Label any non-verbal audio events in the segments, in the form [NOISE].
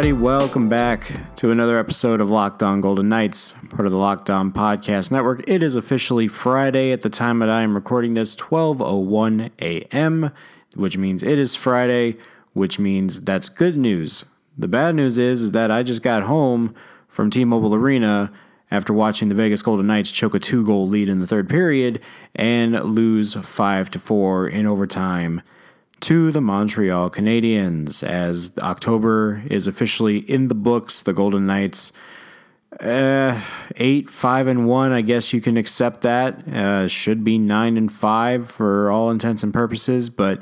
everybody. Welcome back to another episode of Locked On Golden Knights, part of the Locked On Podcast Network. It is officially Friday at the time that I am recording this, 12:01 a.m., which means it is Friday, which means that's good news. The bad news is, is that I just got home from T-Mobile Arena after watching the Vegas Golden Knights choke a two-goal lead in the third period and lose 5 to 4 in overtime to the Montreal Canadiens as October is officially in the books. The Golden Knights, uh, eight, five, and one. I guess you can accept that. Uh, should be nine and five for all intents and purposes. But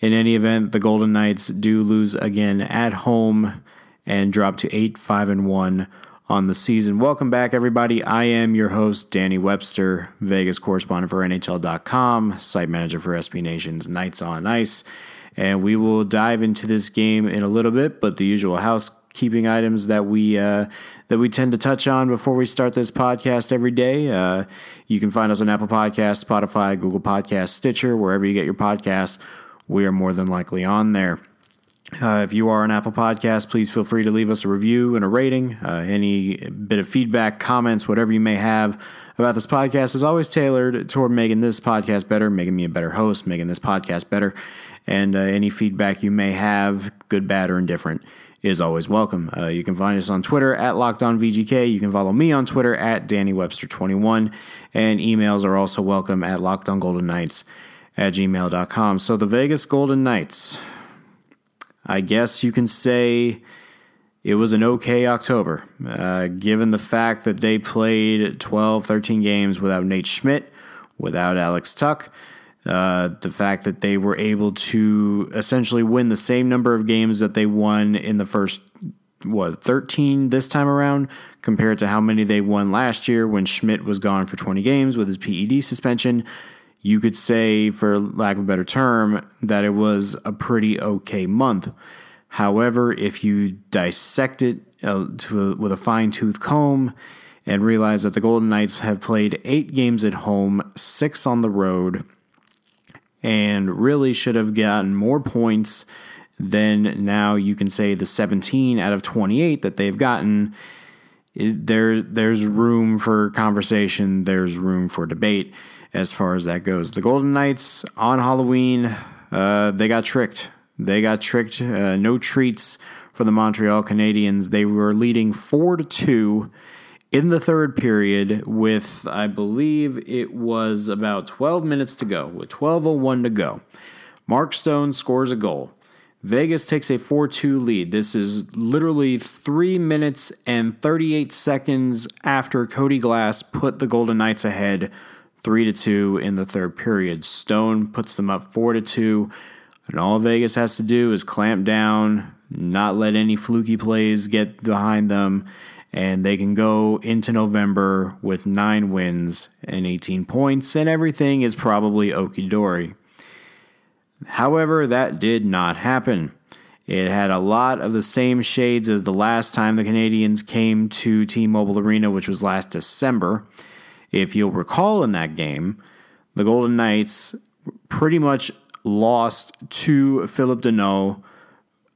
in any event, the Golden Knights do lose again at home and drop to eight, five, and one on the season. Welcome back, everybody. I am your host, Danny Webster, Vegas correspondent for NHL.com, site manager for SB Nation's Knights on Ice. And we will dive into this game in a little bit, but the usual housekeeping items that we uh, that we tend to touch on before we start this podcast every day. Uh, you can find us on Apple Podcasts, Spotify, Google Podcasts, Stitcher, wherever you get your podcasts. We are more than likely on there. Uh, if you are an Apple Podcast, please feel free to leave us a review and a rating. Uh, any bit of feedback, comments, whatever you may have about this podcast is always tailored toward making this podcast better, making me a better host, making this podcast better. And uh, any feedback you may have, good, bad, or indifferent, is always welcome. Uh, you can find us on Twitter at LockedOnVGK. You can follow me on Twitter at DannyWebster21. And emails are also welcome at LockedOnGoldenKnights at gmail.com. So the Vegas Golden Knights I guess you can say it was an okay October, uh, given the fact that they played 12, 13 games without Nate Schmidt, without Alex Tuch. Uh, the fact that they were able to essentially win the same number of games that they won in the first, what, 13 this time around, compared to how many they won last year when Schmidt was gone for 20 games with his PED suspension you could say, for lack of a better term, that it was a pretty okay month. However, if you dissect it uh, a, with a fine tooth comb and realize that the Golden Knights have played eight games at home, six on the road, and really should have gotten more points than now you can say the 17 out of 28 that they've gotten. There, there's room for conversation, there's room for debate as far as that goes. The Golden Knights on Halloween, uh, they got tricked. They got tricked. Uh, no treats for the Montreal Canadiens. They were leading four to two in the third period with, I believe, it was about 12 minutes to go. With 12:01 to go, Mark Stone scores a goal. Vegas takes a 4 2 lead. This is literally 3 minutes and 38 seconds after Cody Glass put the Golden Knights ahead three to two in the third period. Stone puts them up four to two, and all Vegas has to do is clamp down, not let any fluky plays get behind them, and they can go into November with nine wins and 18 points, and everything is probably okie dory. However, that did not happen. It had a lot of the same shades as the last time the Canadiens came to T Mobile Arena, which was last December. If you'll recall in that game, the Golden Knights pretty much lost to Phillip Danault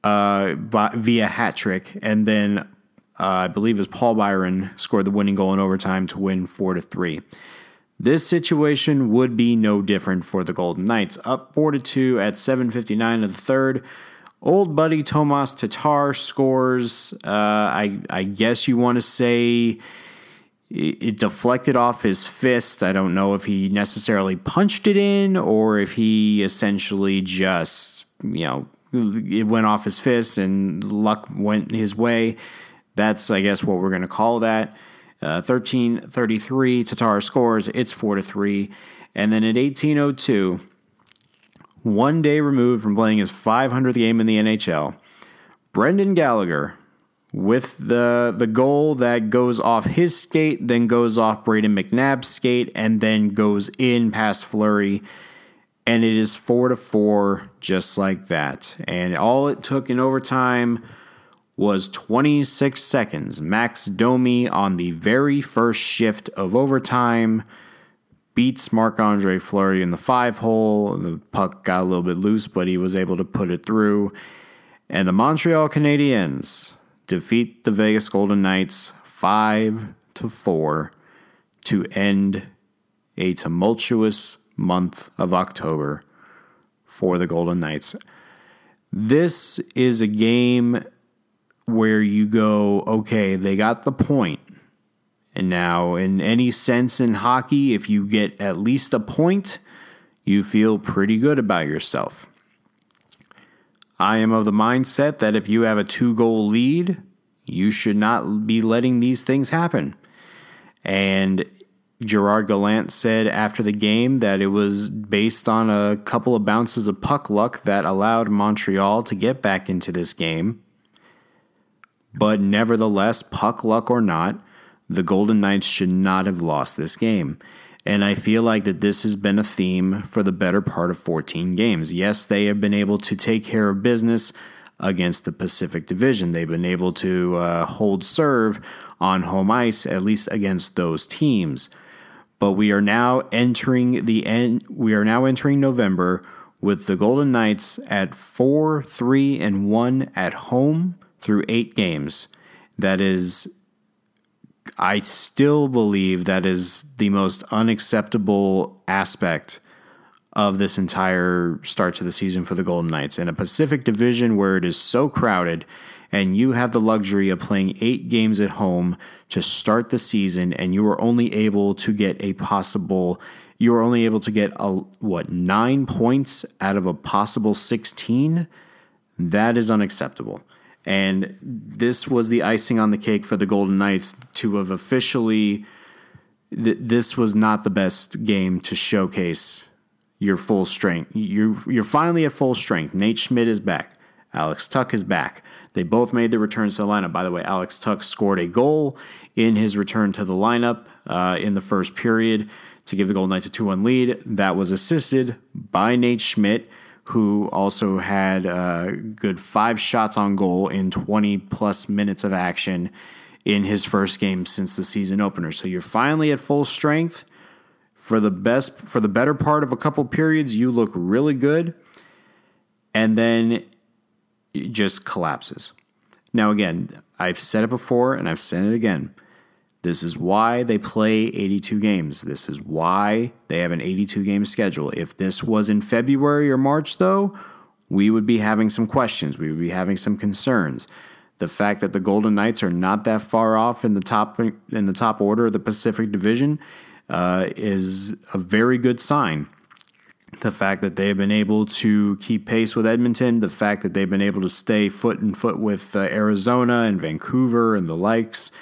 uh, via hat trick, and then uh, I believe it was Paul Byron scored the winning goal in overtime to win four to three. This situation would be no different for the Golden Knights. Up four to two at 7:59 of the third. Old buddy Tomas Tatar scores. Uh, I I guess you want to say it deflected off his fist. I don't know if he necessarily punched it in or if he essentially just, you know, it went off his fist and luck went his way. That's, I guess, what we're going to call that. Uh, 1333, Tatar scores. It's 4 to 3. And then at 1802, one day removed from playing his 500th game in the NHL, Brendan Gallagher with the the goal that goes off his skate, then goes off Brayden McNabb's skate, and then goes in past Fleury. And it is four to four, just like that. And all it took in overtime was 26 seconds. Max Domi on the very first shift of overtime beats Marc Andre Fleury in the five hole. The puck got a little bit loose, but he was able to put it through And the Montreal Canadiens defeat the Vegas Golden Knights 5 to 4 to end a tumultuous month of October for the Golden Knights. This is a game where you go, okay, they got the point. And now, in any sense in hockey, if you get at least a point, you feel pretty good about yourself. I am of the mindset that if you have a two goal lead, you should not be letting these things happen. And Gerard Gallant said after the game that it was based on a couple of bounces of puck luck that allowed Montreal to get back into this game. But nevertheless, puck luck or not, the Golden Knights should not have lost this game. And I feel like that this has been a theme for the better part of 14 games. Yes, they have been able to take care of business against the Pacific Division. They've been able to uh, hold serve on home ice, at least against those teams. But we are now entering the end. We are now entering November with the Golden Knights at four, three, and one at home through eight games. That is I still believe that is the most unacceptable aspect of this entire start to the season for the Golden Knights. In a Pacific Division where it is so crowded and you have the luxury of playing eight games at home to start the season and you are only able to get a possible you are only able to get a what 9 points out of a possible 16 that is unacceptable and this was the icing on the cake for the Golden Knights to have officially. Th- this was not the best game to showcase your full strength. You're, you're finally at full strength. Nate Schmidt is back. Alex Tuch is back. They both made their returns to the lineup. By the way, Alex Tuch scored a goal in his return to the lineup uh, in the first period to give the Golden Knights a 2 1 lead. That was assisted by Nate Schmidt who also had a good five shots on goal in 20 plus minutes of action in his first game since the season opener. So you're finally at full strength. For the best for the better part of a couple periods, you look really good. And then it just collapses. Now again, I've said it before and I've said it again. This is why they play 82 games. This is why they have an 82 game schedule. If this was in February or March, though, we would be having some questions. We would be having some concerns. The fact that the Golden Knights are not that far off in the top in the top order of the Pacific Division uh, is a very good sign. The fact that they've been able to keep pace with Edmonton, the fact that they've been able to stay foot and foot with uh, Arizona and Vancouver and the likes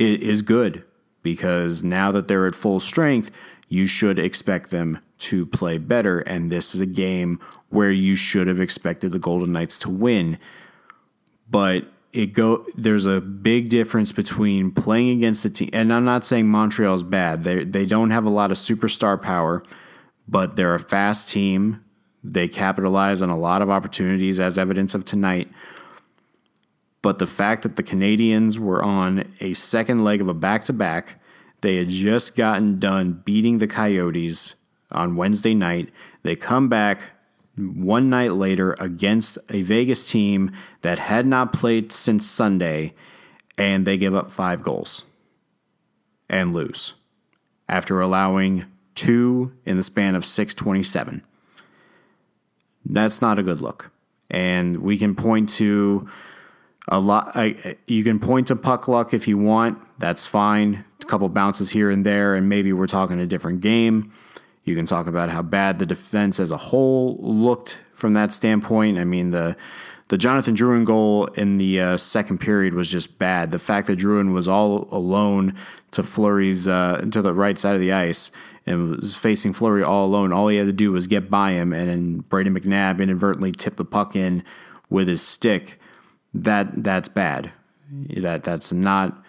is good because now that they're at full strength, you should expect them to play better. And this is a game where you should have expected the Golden Knights to win. But it go there's a big difference between playing against the team and I'm not saying Montreal's bad. They they don't have a lot of superstar power, but they're a fast team. They capitalize on a lot of opportunities as evidence of tonight. But the fact that the Canadiens were on a second leg of a back to back, they had just gotten done beating the Coyotes on Wednesday night. They come back one night later against a Vegas team that had not played since Sunday, and they give up five goals and lose after allowing two in the span of 627. That's not a good look. And we can point to a lot. I, you can point to puck luck if you want. That's fine. A couple bounces here and there, and maybe we're talking a different game. You can talk about how bad the defense as a whole looked from that standpoint. I mean the the Jonathan Drouin goal in the uh, second period was just bad. The fact that Drouin was all alone to Fleury's uh, to the right side of the ice and was facing Fleury all alone. All he had to do was get by him, and then Brady McNabb inadvertently tipped the puck in with his stick that that's bad. That that's not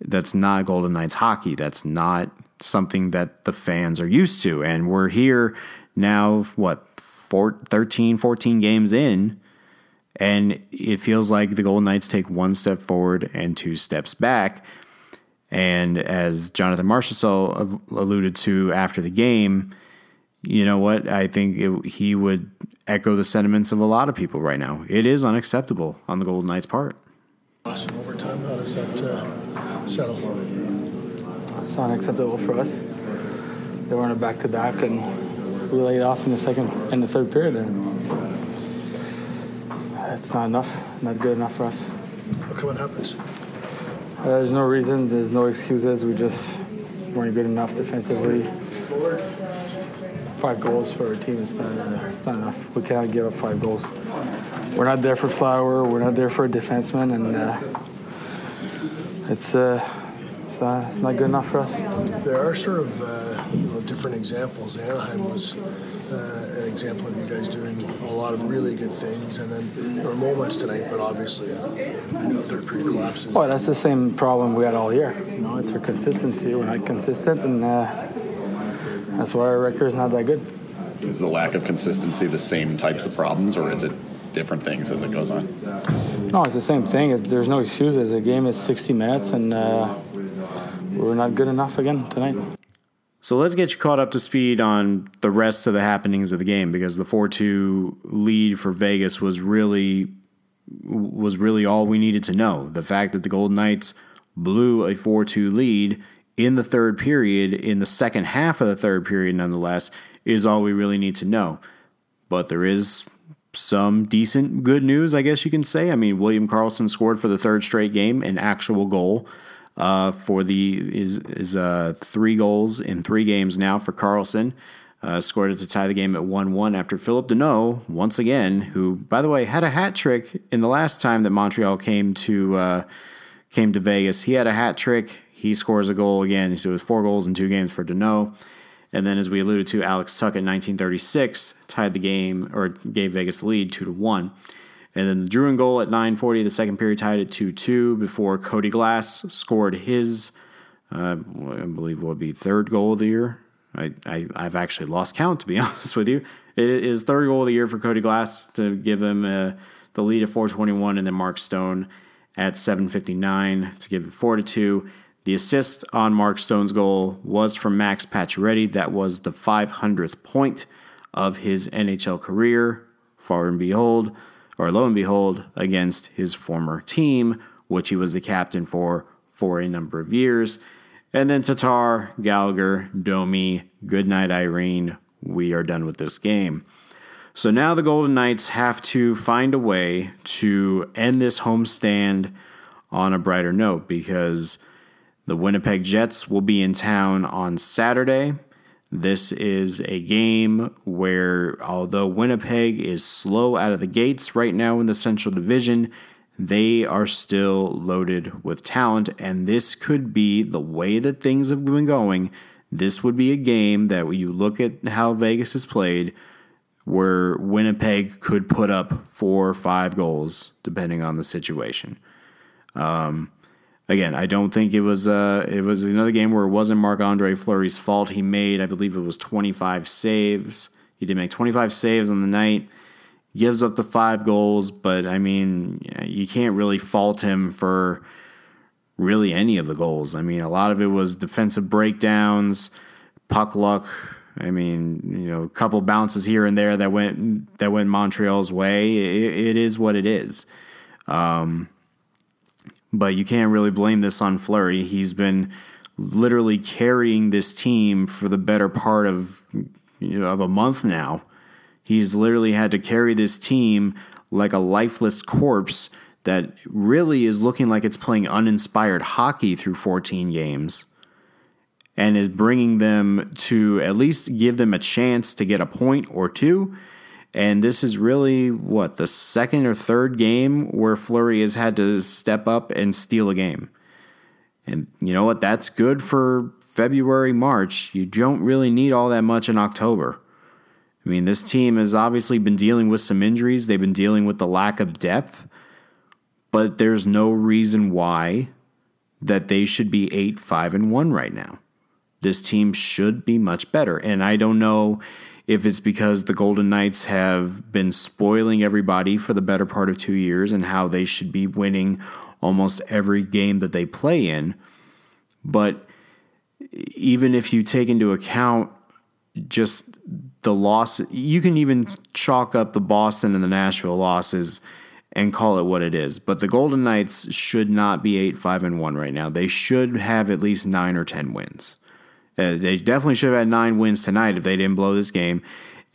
that's not Golden Knights hockey. That's not something that the fans are used to. And we're here now, what, four, 13, 14 games in, and it feels like the Golden Knights take one step forward and two steps back. And as Jonathan Marchessault alluded to after the game, you know what? I think it, he would echo the sentiments of a lot of people right now. It is unacceptable on the Golden Knights' part. Awesome overtime. How does that uh, settle? It's unacceptable for us. They were on a back to back, and we laid off in the second in the third period, and it's not enough, not good enough for us. How come it happens? Uh, there's no reason, there's no excuses. We just weren't good enough defensively. Five goals for our team is not, uh, it's not enough. We can't give up five goals. We're not there for Flower. We're not there for a defenseman, and uh, it's uh, it's not, it's not good enough for us. There are sort of uh, you know, different examples. Anaheim was uh, an example of you guys doing a lot of really good things, and then there were moments tonight, but obviously the third period collapses. Well, that's the same problem we had all year. You know, it's our consistency. We're not consistent, and uh, that's why our record is not that good. Is the lack of consistency the same types of problems, or is it different things as it goes on? No, it's the same thing. There's no excuses. The game is 60 minutes, and uh, we're not good enough again tonight. So let's get you caught up to speed on the rest of the happenings of the game because the 4-2 lead for Vegas was really was really all we needed to know. The fact that the Golden Knights blew a 4-2 lead in the third period in the second half of the third period nonetheless is all we really need to know. But there is some decent good news, I guess you can say. I mean, William Karlsson scored for the third straight game, an actual goal uh, for the is is uh, three goals in three games now for Karlsson. Uh, scored it to tie the game at 1 1 after Phillip Danault, once again, who, by the way, had a hat trick in the last time that Montreal came to uh, came to Vegas. He had a hat trick. He scores a goal again. So it was four goals in two games for Danault. And then, as we alluded to, Alex Tuch in 1936 tied the game or gave Vegas the lead 2 to 1. And then the Drouin goal at 9:40, the second period tied at 2-2 before Cody Glass scored his, uh, I believe, would be third goal of the year. I, I have actually lost count to be [LAUGHS] honest with you. It is third goal of the year for Cody Glass to give them uh, the lead at 4:21, and then Mark Stone at 7:59 to give it four to two. The assist on Mark Stone's goal was from Max Pacioretty. That was the 500th point of his NHL career. Far and behold, or lo and behold, against his former team, which he was the captain for for a number of years. And then Tatar, Gallagher, Domi, goodnight, Irene. We are done with this game. So now the Golden Knights have to find a way to end this homestand on a brighter note because the Winnipeg Jets will be in town on Saturday. This is a game where, although Winnipeg is slow out of the gates right now in the Central Division, they are still loaded with talent. And this could be the way that things have been going. This would be a game that when you look at how Vegas has played, where Winnipeg could put up four or five goals, depending on the situation. Um, again, I don't think it was uh, it was another game where it wasn't Marc Andre Fleury's fault. He made, I believe it was 25 saves. He did make 25 saves on the night. Gives up the five goals, but I mean, you can't really fault him for really any of the goals. I mean, a lot of it was defensive breakdowns, puck luck. I mean, you know, a couple bounces here and there that went that went Montreal's way. it, it is what it is. Um, but you can't really blame this on Fleury. He's been literally carrying this team for the better part of you know, of a month now. He's literally had to carry this team like a lifeless corpse that really is looking like it's playing uninspired hockey through 14 games and is bringing them to at least give them a chance to get a point or two and this is really what the second or third game where Fleury has had to step up and steal a game. And you know what? That's good for February, March. You don't really need all that much in October. I mean, this team has obviously been dealing with some injuries, they've been dealing with the lack of depth, but there's no reason why that they should be 8 5 and 1 right now. This team should be much better. And I don't know if it's because the Golden Knights have been spoiling everybody for the better part of two years and how they should be winning almost every game that they play in. But even if you take into account just the loss, you can even chalk up the Boston and the Nashville losses and call it what it is. But the Golden Knights should not be 8 5 and 1 right now. They should have at least 9 or 10 wins. Uh, they definitely should have had 9 wins tonight if they didn't blow this game.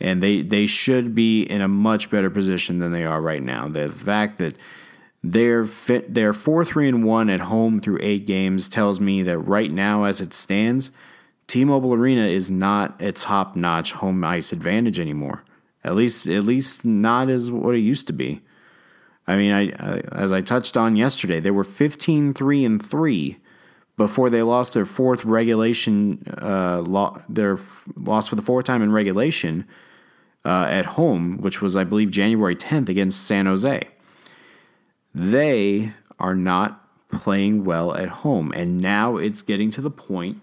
And they, they should be in a much better position than they are right now. The fact that they're fit, they're 4 3 and 1 at home through 8 games tells me that right now, as it stands, T Mobile Arena is not a top notch home ice advantage anymore. At least, at least not as what it used to be. I mean, I, I, as I touched on yesterday, they were 15 3 and 3 before they lost their fourth regulation, uh, lo- their f- loss for the fourth time in regulation uh, at home, which was, I believe, January 10th against San Jose. They are not playing well at home. And now it's getting to the point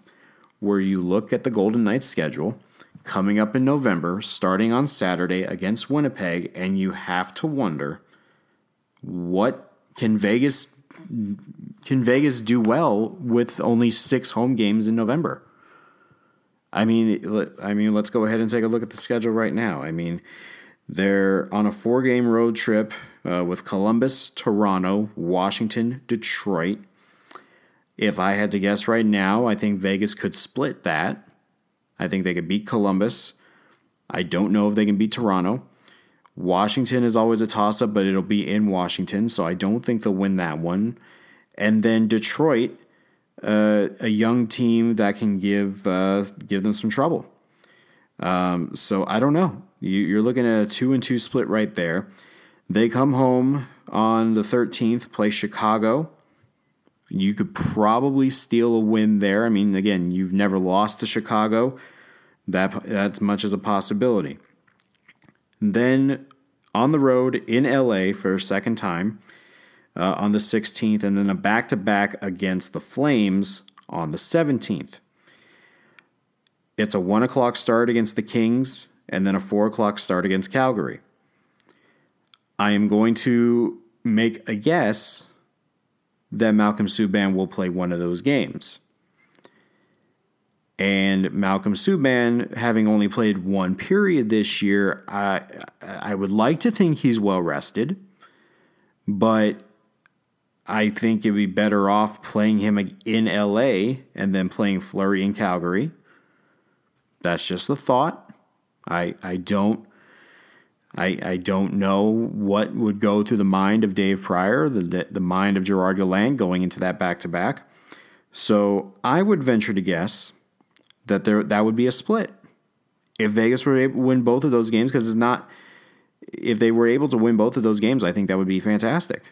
where you look at the Golden Knights schedule coming up in November, starting on Saturday against Winnipeg, and you have to wonder what can Vegas can Vegas do well with only six home games in November? I mean, I mean, let's go ahead and take a look at the schedule right now. I mean, they're on a four-game road trip uh, with Columbus, Toronto, Washington, Detroit. If I had to guess right now, I think Vegas could split that. I think they could beat Columbus. I don't know if they can beat Toronto. Washington is always a toss up, but it'll be in Washington, so I don't think they'll win that one. And then Detroit, uh, a young team that can give uh, give them some trouble. Um, so I don't know. You, are looking at a two and two split right there. They come home on the 13th, play Chicago. You could probably steal a win there. I mean, again, you've never lost to Chicago. That that's much as a possibility. Then on the road in LA for a second time uh, on the 16th, and then a back to back against the Flames on the 17th. It's a one o'clock start against the Kings, and then a four o'clock start against Calgary. I am going to make a guess that Malcolm Subban will play one of those games. And Malcolm Subban, having only played one period this year, I I would like to think he's well rested, but I think it'd be better off playing him in LA and then playing Fleury in Calgary. That's just a thought. I I don't I, I don't know what would go through the mind of Dave Prior, the, the, the mind of Gerard Gallant going into that back to back. So I would venture to guess that there that would be a split if Vegas were able to win both of those games because it's not if they were able to win both of those games, I think that would be fantastic.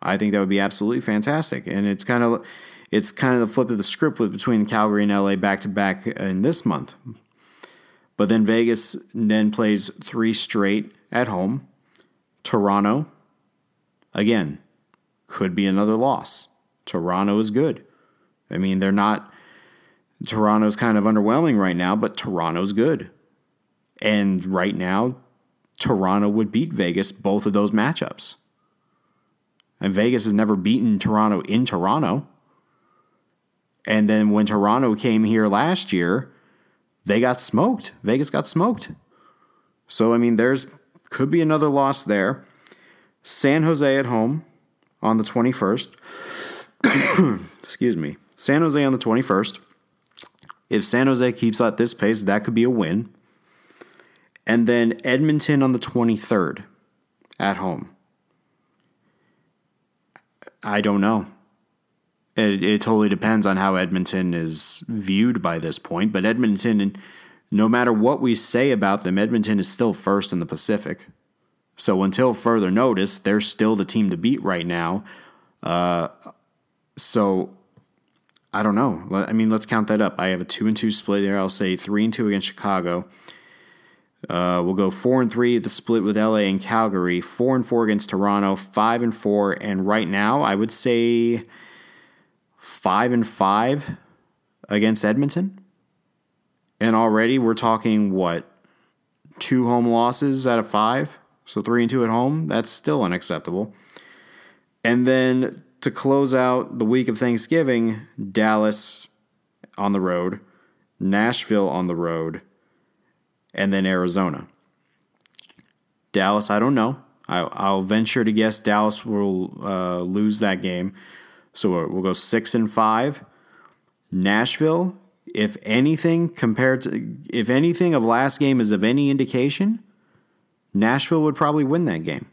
I think that would be absolutely fantastic, and it's kind of it's kind of the flip of the script with between Calgary and LA back to back in this month. But then Vegas then plays three straight at home. Toronto, again, could be another loss. Toronto is good. I mean, they're not. Toronto's kind of underwhelming right now, but Toronto's good. And right now, Toronto would beat Vegas both of those matchups. And Vegas has never beaten Toronto in Toronto. And then when Toronto came here last year, they got smoked. Vegas got smoked. So I mean, there's could be another loss there. San Jose at home on the 21st. [COUGHS] Excuse me. San Jose on the 21st. If San Jose keeps at this pace, that could be a win. And then Edmonton on the 23rd at home. I don't know. It, it totally depends on how Edmonton is viewed by this point. But Edmonton, no matter what we say about them, Edmonton is still first in the Pacific. So until further notice, they're still the team to beat right now. Uh, so I don't know. I mean, let's count that up. I have a two and two split there. I'll say three and two against Chicago. Uh, we'll go four and three the split with LA and Calgary. Four and four against Toronto. Five and four, and right now I would say five and five against Edmonton. And already we're talking what two home losses out of five, so three and two at home. That's still unacceptable. And then to close out the week of Thanksgiving, Dallas on the road, Nashville on the road, and then Arizona. Dallas, I don't know. I, will venture to guess Dallas will uh, lose that game. So we'll go six and five. Nashville, if anything, compared to if anything of last game is of any indication, Nashville would probably win that game.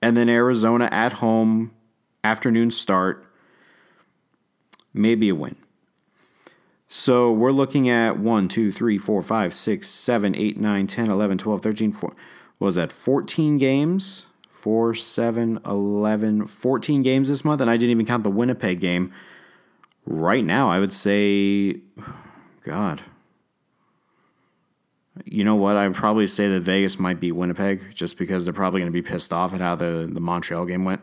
And then Arizona at home, afternoon start, maybe a win. So we're looking at 1, 2, 3, 4, 5, 6, 7, 8, 9, 10, 11, 12, 13, 14. What was that? 14 games? 4, 7, 11, 14 games this month. And I didn't even count the Winnipeg game. Right now, I would say, God. You know what? I'd probably say that Vegas might beat Winnipeg just because they're probably going to be pissed off at how the, the Montreal game went.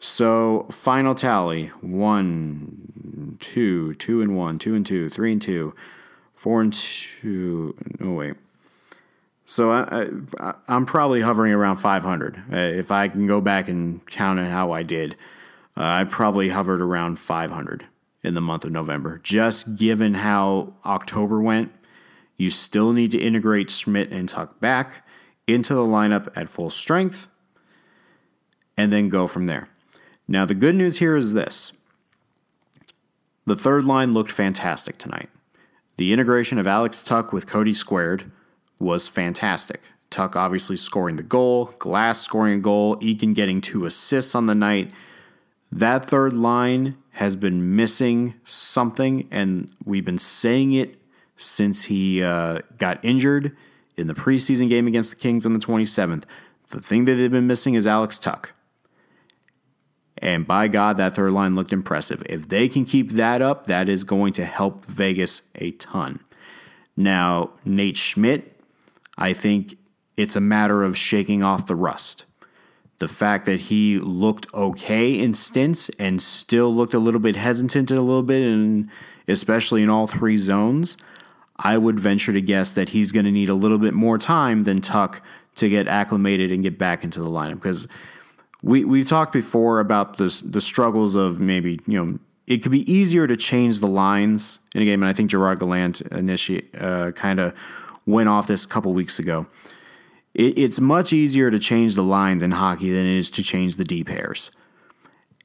So final tally: one, two, two and one, two and two, three and two, four and two. No wait. So I, I, am probably hovering around 500. Uh, if I can go back and count it how I did, uh, I probably hovered around 500 in the month of November. Just given how October went, you still need to integrate Schmidt and Tuch back into the lineup at full strength, and then go from there. Now, the good news here is this the third line looked fantastic tonight. The integration of Alex Tuch with Cody Squared was fantastic. Tuch obviously scoring the goal, Glass scoring a goal, Eakin getting two assists on the night. That third line has been missing something, and we've been saying it since he uh, got injured in the preseason game against the Kings on the 27th. The thing that they've been missing is Alex Tuch. And by God, that third line looked impressive. If they can keep that up, that is going to help Vegas a ton. Now, Nate Schmidt, I think it's a matter of shaking off the rust. The fact that he looked okay in stints and still looked a little bit hesitant a little bit, and especially in all three zones, I would venture to guess that he's going to need a little bit more time than Tuch to get acclimated and get back into the lineup because we we've talked before about this the struggles of maybe you know it could be easier to change the lines in a game, and I think Gerard Gallant initiate uh, kind of went off this a couple weeks ago. It, it's much easier to change the lines in hockey than it is to change the D pairs.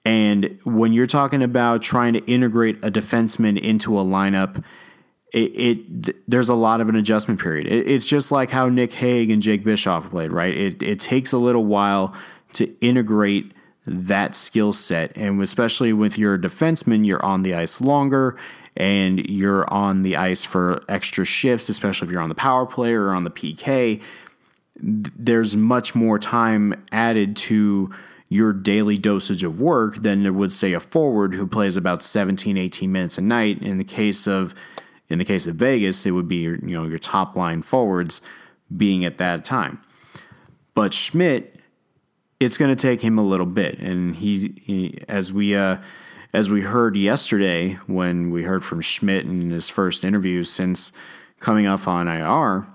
And when you're talking about trying to integrate a defenseman into a lineup, it, it there's a lot of an adjustment period. It, it's just like how Nick Hague and Jake Bischoff played, right? It, it takes a little while to integrate that skill set. And especially with your defenseman, you're on the ice longer and you're on the ice for extra shifts, especially if you're on the power play or on the PK. There's much more time added to your daily dosage of work than there would say a forward who plays about 17 18 minutes a night in the case of in the case of Vegas it would be your you know your top line forwards being at that time but Schmidt it's going to take him a little bit. And he, he as we uh, as we heard yesterday when we heard from Schmidt in his first interview since coming off on IR,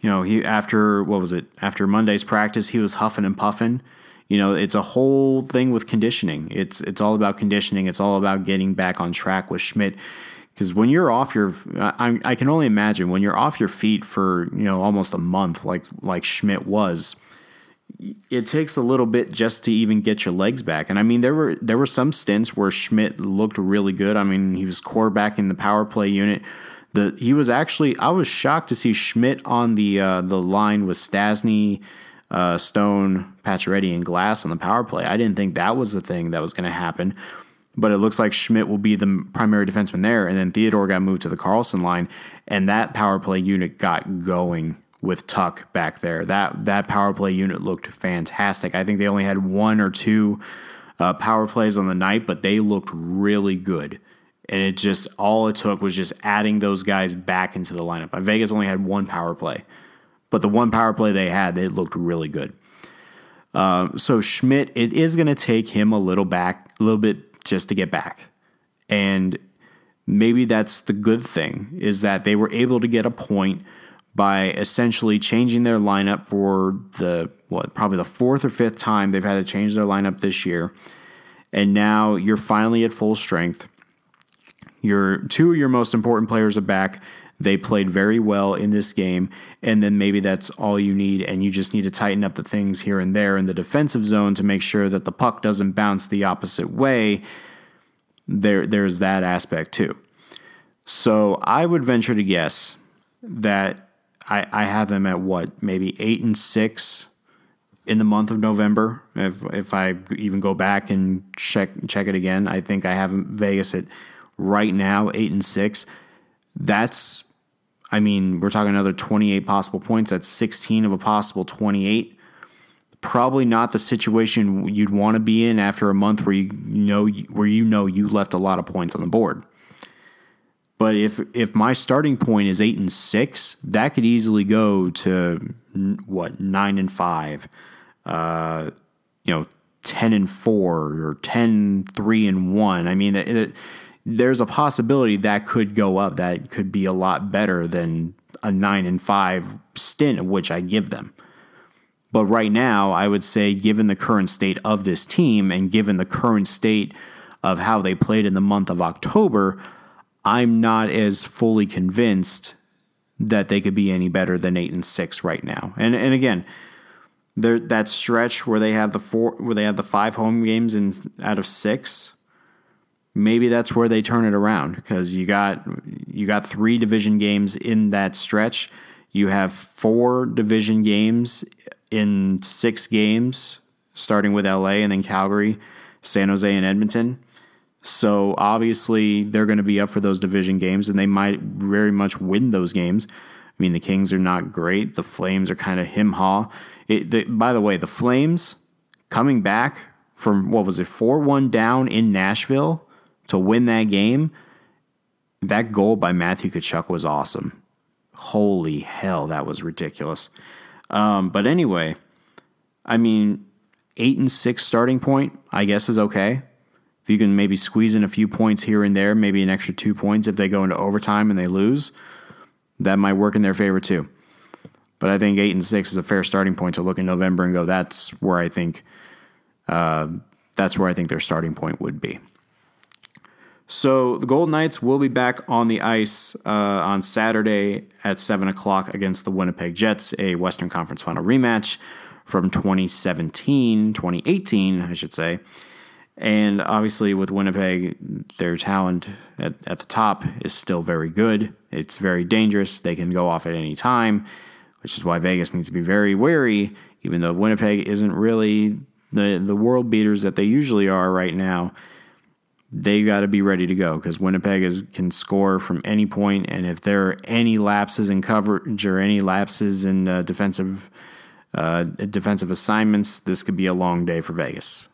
you know, he after what was it after Monday's practice, he was huffing and puffing. You know, it's a whole thing with conditioning. It's it's all about conditioning. It's all about getting back on track with Schmidt. Because when you're off your, I, I can only imagine when you're off your feet for you know almost a month, like like Schmidt was it takes a little bit just to even get your legs back. And I mean, there were there were some stints where Schmidt looked really good. I mean, he was quarterback in the power play unit. The he was actually I was shocked to see Schmidt on the uh, the line with Stastny, uh, Stone, Pacioretty, and Glass on the power play. I didn't think that was the thing that was going to happen. But it looks like Schmidt will be the primary defenseman there, and then Theodore got moved to the Karlsson line, and that power play unit got going with Tuch back there. That that power play unit looked fantastic. I think they only had one or two uh, power plays on the night, but they looked really good. And it just all it took was just adding those guys back into the lineup. Uh, Vegas only had one power play, but the one power play they had, it looked really good. Uh, so Schmidt, it is going to take him a little back, a little bit just to get back, and maybe that's the good thing is that they were able to get a point by essentially changing their lineup for the what probably the fourth or fifth time they've had to change their lineup this year. And now you're finally at full strength. Your two of your most important players are back. they played very well in this game, and then maybe that's all you need, and you just need to tighten up the things here and there in the defensive zone to make sure that the puck doesn't bounce the opposite way. There, there's that aspect too. So I would venture to guess that I, I have them at what maybe eight and six in the month of November. If if I even go back and check check it again, I think I have Vegas at right now eight and six. That's I mean, we're talking another 28 possible points. That's 16 of a possible 28. Probably not the situation you'd want to be in after a month where you know where you know you left a lot of points on the board. But if if my starting point is eight and six, that could easily go to what nine and five, uh, you know, ten and four or 10, 3 and one. I mean, it, it, there's a possibility that could go up. That could be a lot better than a nine and five stint, which I give them. But right now, I would say, given the current state of this team and given the current state of how they played in the month of October, I'm not as fully convinced that they could be any better than eight and six right now. And and again, there that stretch where they have the four where they have the five home games in out of six, maybe that's where they turn it around because you got you got three division games in that stretch. You have four division games in six games, starting with LA and then Calgary, San Jose, and Edmonton. So obviously they're going to be up for those division games, and they might very much win those games. I mean, the Kings are not great. The Flames are kind of him haw. By the way, the Flames coming back from what was it, four one down in Nashville to win that game. That goal by Matthew Tkachuk was awesome. Holy hell, that was ridiculous. Um, but anyway, I mean, eight and six starting point, I guess, is okay you can maybe squeeze in a few points here and there, maybe an extra two points if they go into overtime and they lose, that might work in their favor too. But I think eight and six is a fair starting point to look in November and go. That's where I think. Uh, that's where I think their starting point would be. So the Golden Knights will be back on the ice uh, on Saturday at seven o'clock against the Winnipeg Jets, a Western Conference Final rematch from 2017, 2018, I should say. And obviously, with Winnipeg, their talent at, at the top is still very good. It's very dangerous. They can go off at any time, which is why Vegas needs to be very wary, even though Winnipeg isn't really the, the world beaters that they usually are right now. They got to be ready to go because Winnipeg is, can score from any point, and if there are any lapses in coverage or any lapses in uh, defensive uh, defensive assignments, this could be a long day for Vegas.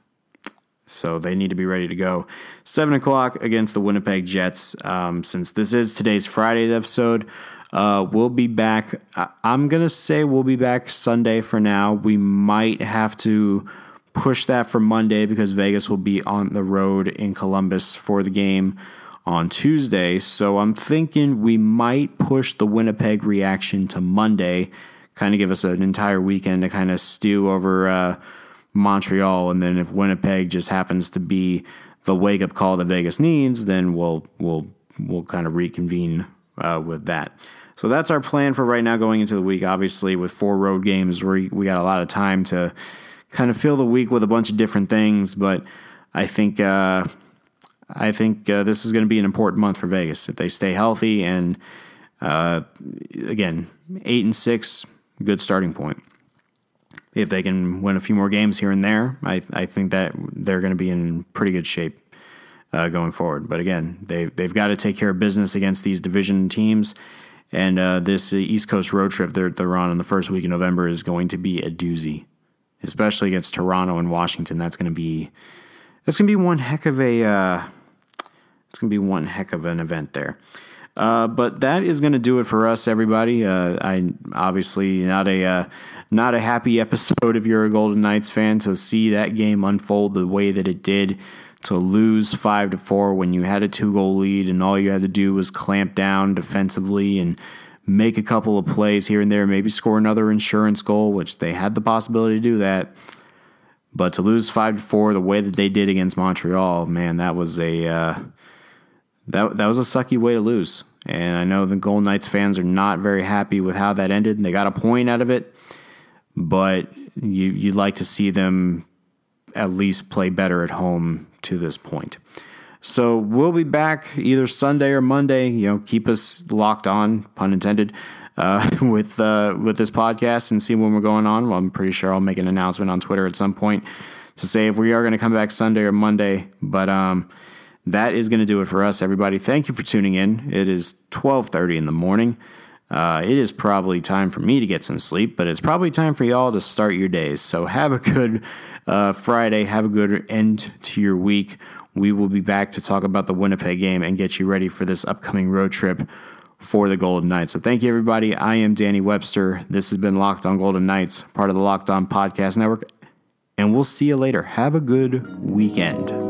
So they need to be ready to go. Seven o'clock against the Winnipeg Jets. Um, since this is today's Friday episode, uh, we'll be back. I'm gonna say we'll be back Sunday for now. We might have to push that for Monday because Vegas will be on the road in Columbus for the game on Tuesday. So I'm thinking we might push the Winnipeg reaction to Monday, kind of give us an entire weekend to kind of stew over. Uh, Montreal, and then if Winnipeg just happens to be the wake up call that Vegas needs, then we'll we'll we'll kind of reconvene uh, with that. So that's our plan for right now going into the week. Obviously, with four road games, we we got a lot of time to kind of fill the week with a bunch of different things. But I think uh, I think uh, this is going to be an important month for Vegas if they stay healthy and uh, again eight and six, good starting point if they can win a few more games here and there, I, I think that they're going to be in pretty good shape uh, going forward. But again, they they've got to take care of business against these division teams, and uh, this East Coast road trip they're they're on in the first week of November is going to be a doozy, especially against Toronto and Washington. That's going to be that's going to be one heck of a uh, it's going to be one heck of an event there. Uh, but that is going to do it for us, everybody. Uh, I obviously not a uh, not a happy episode if you're a Golden Knights fan to see that game unfold the way that it did. To lose five to four when you had a two goal lead and all you had to do was clamp down defensively and make a couple of plays here and there, maybe score another insurance goal, which they had the possibility to do that. But to lose five to four the way that they did against Montreal, man, that was a uh, that that was a sucky way to lose. And I know the Golden Knights fans are not very happy with how that ended. They got a point out of it, but you you'd like to see them at least play better at home to this point. So we'll be back either Sunday or Monday. You know, keep us locked on, pun intended, uh, [LAUGHS] with uh, with this podcast and see when we're going on. Well, I'm pretty sure I'll make an announcement on Twitter at some point to say if we are going to come back Sunday or Monday. But um, that is going to do it for us, everybody. Thank you for tuning in. It is 12:30 in the morning. Uh, it is probably time for me to get some sleep, but it's probably time for y'all to start your days. So have a good uh, Friday. Have a good end to your week. We will be back to talk about the Winnipeg game and get you ready for this upcoming road trip for the Golden Knights. So thank you, everybody. I am Danny Webster. This has been Locked On Golden Knights, part of the Locked On Podcast Network, and we'll see you later. Have a good weekend.